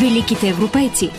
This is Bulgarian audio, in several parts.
Великите европейци.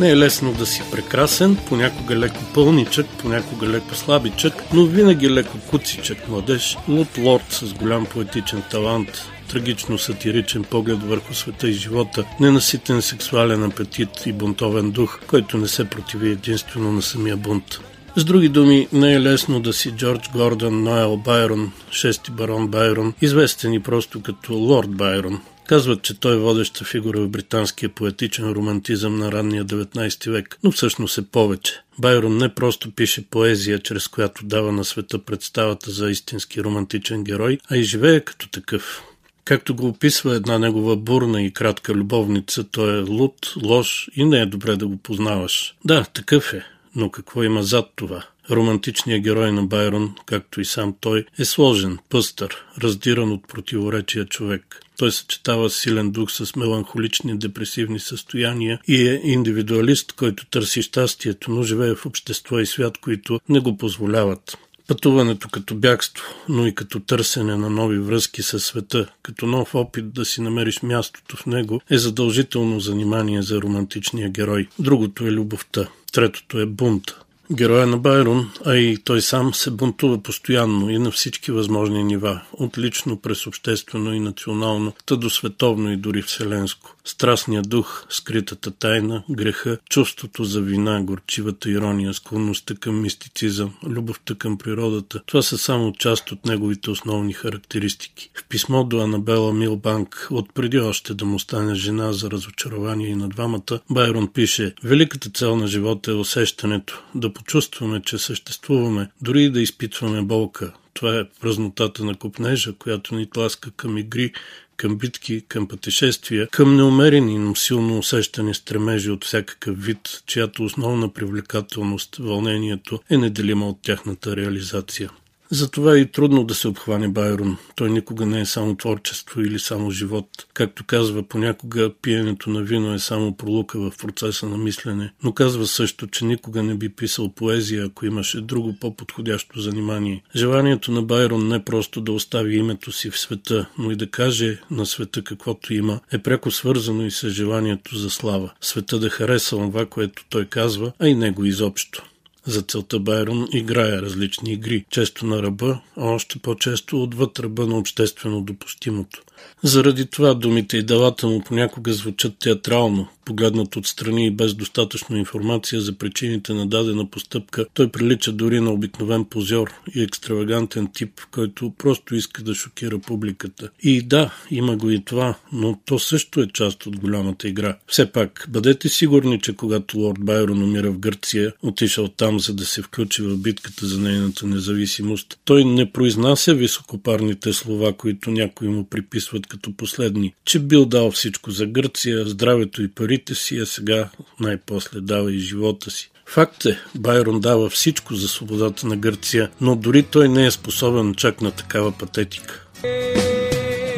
Не е лесно да си прекрасен, понякога леко пълничък, понякога леко слабичък, но винаги леко куцичък младеж, лут лорд с голям поетичен талант, трагично сатиричен поглед върху света и живота, ненаситен сексуален апетит и бунтовен дух, който не се противи единствено на самия бунт. С други думи, не е лесно да си Джордж Гордън Ноел Байрон, шести барон Байрон, известен и просто като Лорд Байрон. Казват, че той е водеща фигура в британския поетичен романтизъм на ранния 19 век, но всъщност е повече. Байрон не просто пише поезия, чрез която дава на света представата за истински романтичен герой, а и живее като такъв. Както го описва една негова бурна и кратка любовница, той е луд, лош и не е добре да го познаваш. Да, такъв е, но какво има зад това? Романтичният герой на Байрон, както и сам той, е сложен, пъстър, раздиран от противоречия човек. Той съчетава силен дух с меланхолични депресивни състояния и е индивидуалист, който търси щастието, но живее в общество и свят, които не го позволяват. Пътуването като бягство, но и като търсене на нови връзки със света, като нов опит да си намериш мястото в него, е задължително занимание за романтичния герой. Другото е любовта. Третото е бунт. Героя на Байрон, а и той сам се бунтува постоянно и на всички възможни нива, от лично през обществено и национално, та до световно и дори вселенско. Страстният дух, скритата тайна, греха, чувството за вина, горчивата ирония, склонността към мистицизъм, любовта към природата. Това са само част от неговите основни характеристики. В писмо до Анабела Милбанк, от преди още да му стане жена за разочарование и на двамата, Байрон пише Великата цел на живота е усещането, да почувстваме, че съществуваме, дори и да изпитваме болка. Това е празнотата на купнежа, която ни тласка към игри, към битки, към пътешествия, към неумерени, но силно усещани стремежи от всякакъв вид, чиято основна привлекателност, вълнението е неделима от тяхната реализация. Затова е и трудно да се обхване Байрон. Той никога не е само творчество или само живот. Както казва, понякога пиенето на вино е само пролука в процеса на мислене, но казва също, че никога не би писал поезия, ако имаше друго по-подходящо занимание. Желанието на Байрон не просто да остави името си в света, но и да каже на света каквото има, е пряко свързано и с желанието за слава. Света да хареса това, което той казва, а и него изобщо. За целта Байрон играе различни игри, често на ръба, а още по-често отвъд ръба на обществено допустимото. Заради това думите и делата му понякога звучат театрално, погледнат отстрани и без достатъчно информация за причините на дадена постъпка, той прилича дори на обикновен позор и екстравагантен тип, който просто иска да шокира публиката. И да, има го и това, но то също е част от голямата игра. Все пак, бъдете сигурни, че когато лорд Байрон умира в Гърция, отишъл там за да се включи в битката за нейната независимост, той не произнася високопарните слова, които някои му приписват като последни, че бил дал всичко за Гърция, здравето и парите си, а сега най-после дава и живота си. Факт е, Байрон дава всичко за свободата на Гърция, но дори той не е способен чак на такава патетика.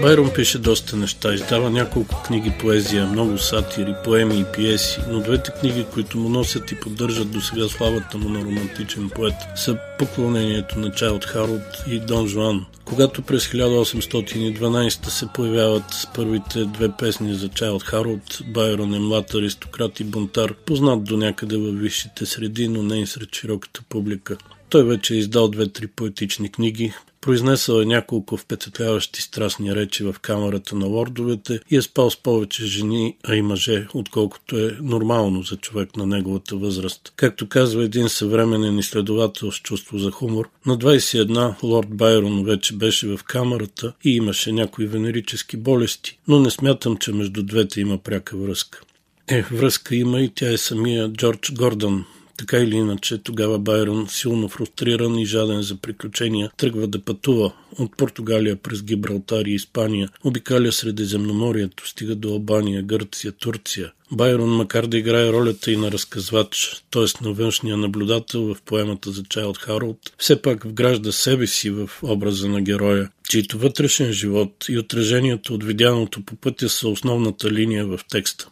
Байрон пише доста неща, издава няколко книги поезия, много сатири, поеми и пиеси, но двете книги, които му носят и поддържат до сега славата му на романтичен поет, са Поклонението на Чайлд Харолд и Дон Жуан. Когато през 1812 се появяват с първите две песни за Чайлд Харолд, Байрон е млад аристократ и бунтар, познат до някъде във висшите среди, но не и сред широката публика. Той вече е издал две-три поетични книги, Произнесъл е няколко впечатляващи страстни речи в камерата на лордовете и е спал с повече жени, а и мъже, отколкото е нормално за човек на неговата възраст. Както казва един съвременен изследовател с чувство за хумор, на 21 лорд Байрон вече беше в камерата и имаше някои венерически болести, но не смятам, че между двете има пряка връзка. Е, връзка има и тя е самия Джордж Гордън, така или иначе, тогава Байрон, силно фрустриран и жаден за приключения, тръгва да пътува от Португалия през Гибралтар и Испания, обикаля Средиземноморието, стига до Албания, Гърция, Турция. Байрон, макар да играе ролята и на разказвач, т.е. на външния наблюдател в поемата за Чайлд Харолд, все пак вгражда себе си в образа на героя, чийто вътрешен живот и отражението от видяното по пътя са основната линия в текста.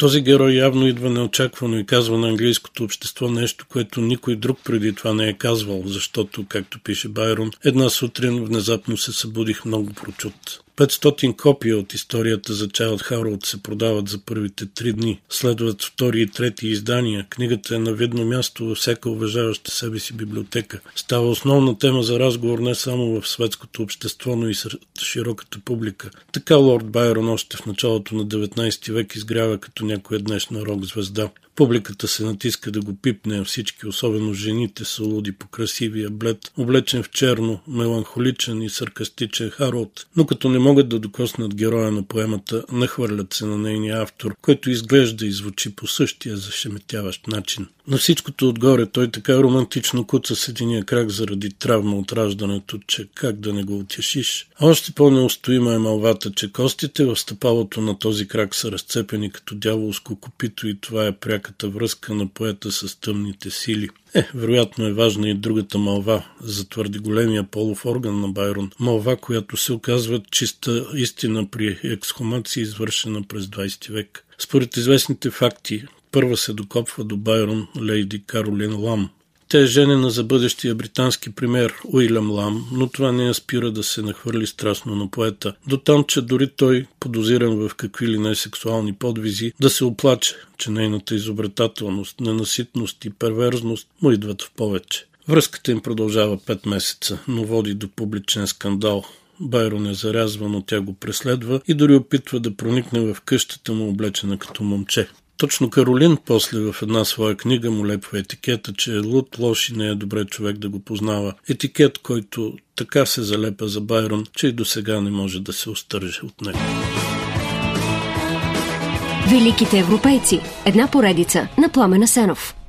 Този герой явно идва неочаквано и казва на английското общество нещо, което никой друг преди това не е казвал, защото, както пише Байрон, една сутрин внезапно се събудих много прочут. 500 копия от историята за Чайлд Харолд се продават за първите три дни. Следват втори и трети издания. Книгата е на видно място във всяка уважаваща себе си библиотека. Става основна тема за разговор не само в светското общество, но и сред широката публика. Така лорд Байрон още в началото на 19 век изгрява като някоя днешна рок звезда. Публиката се натиска да го пипне, всички, особено жените, са луди по красивия блед, облечен в черно, меланхоличен и саркастичен Харолд. Но като не могат да докоснат героя на поемата, нахвърлят се на нейния автор, който изглежда и звучи по същия зашеметяващ начин. На всичкото отгоре той така романтично куца с единия крак заради травма от раждането, че как да не го утешиш. А още по-неустоима е малвата, че костите в стъпалото на този крак са разцепени като дяволско копито и това е пряката връзка на поета с тъмните сили. Е, вероятно е важна и другата малва, за твърди големия полов орган на Байрон. Малва, която се оказва чиста истина при ексхумация, извършена през 20 век. Според известните факти, Първа се докопва до Байрон лейди Каролин Лам. Тя е женена за бъдещия британски премьер Уилям Лам, но това не я спира да се нахвърли страстно на поета. До там, че дори той, подозиран в какви ли не сексуални подвизи, да се оплаче, че нейната изобретателност, ненаситност и перверзност му идват в повече. Връзката им продължава 5 месеца, но води до публичен скандал. Байрон е зарязван, но тя го преследва и дори опитва да проникне в къщата му облечена като момче. Точно Каролин после в една своя книга му лепва етикета, че е луд, лош и не е добре човек да го познава. Етикет, който така се залепа за Байрон, че и до сега не може да се остърже от него. Великите европейци. Една поредица на Пламена Сенов.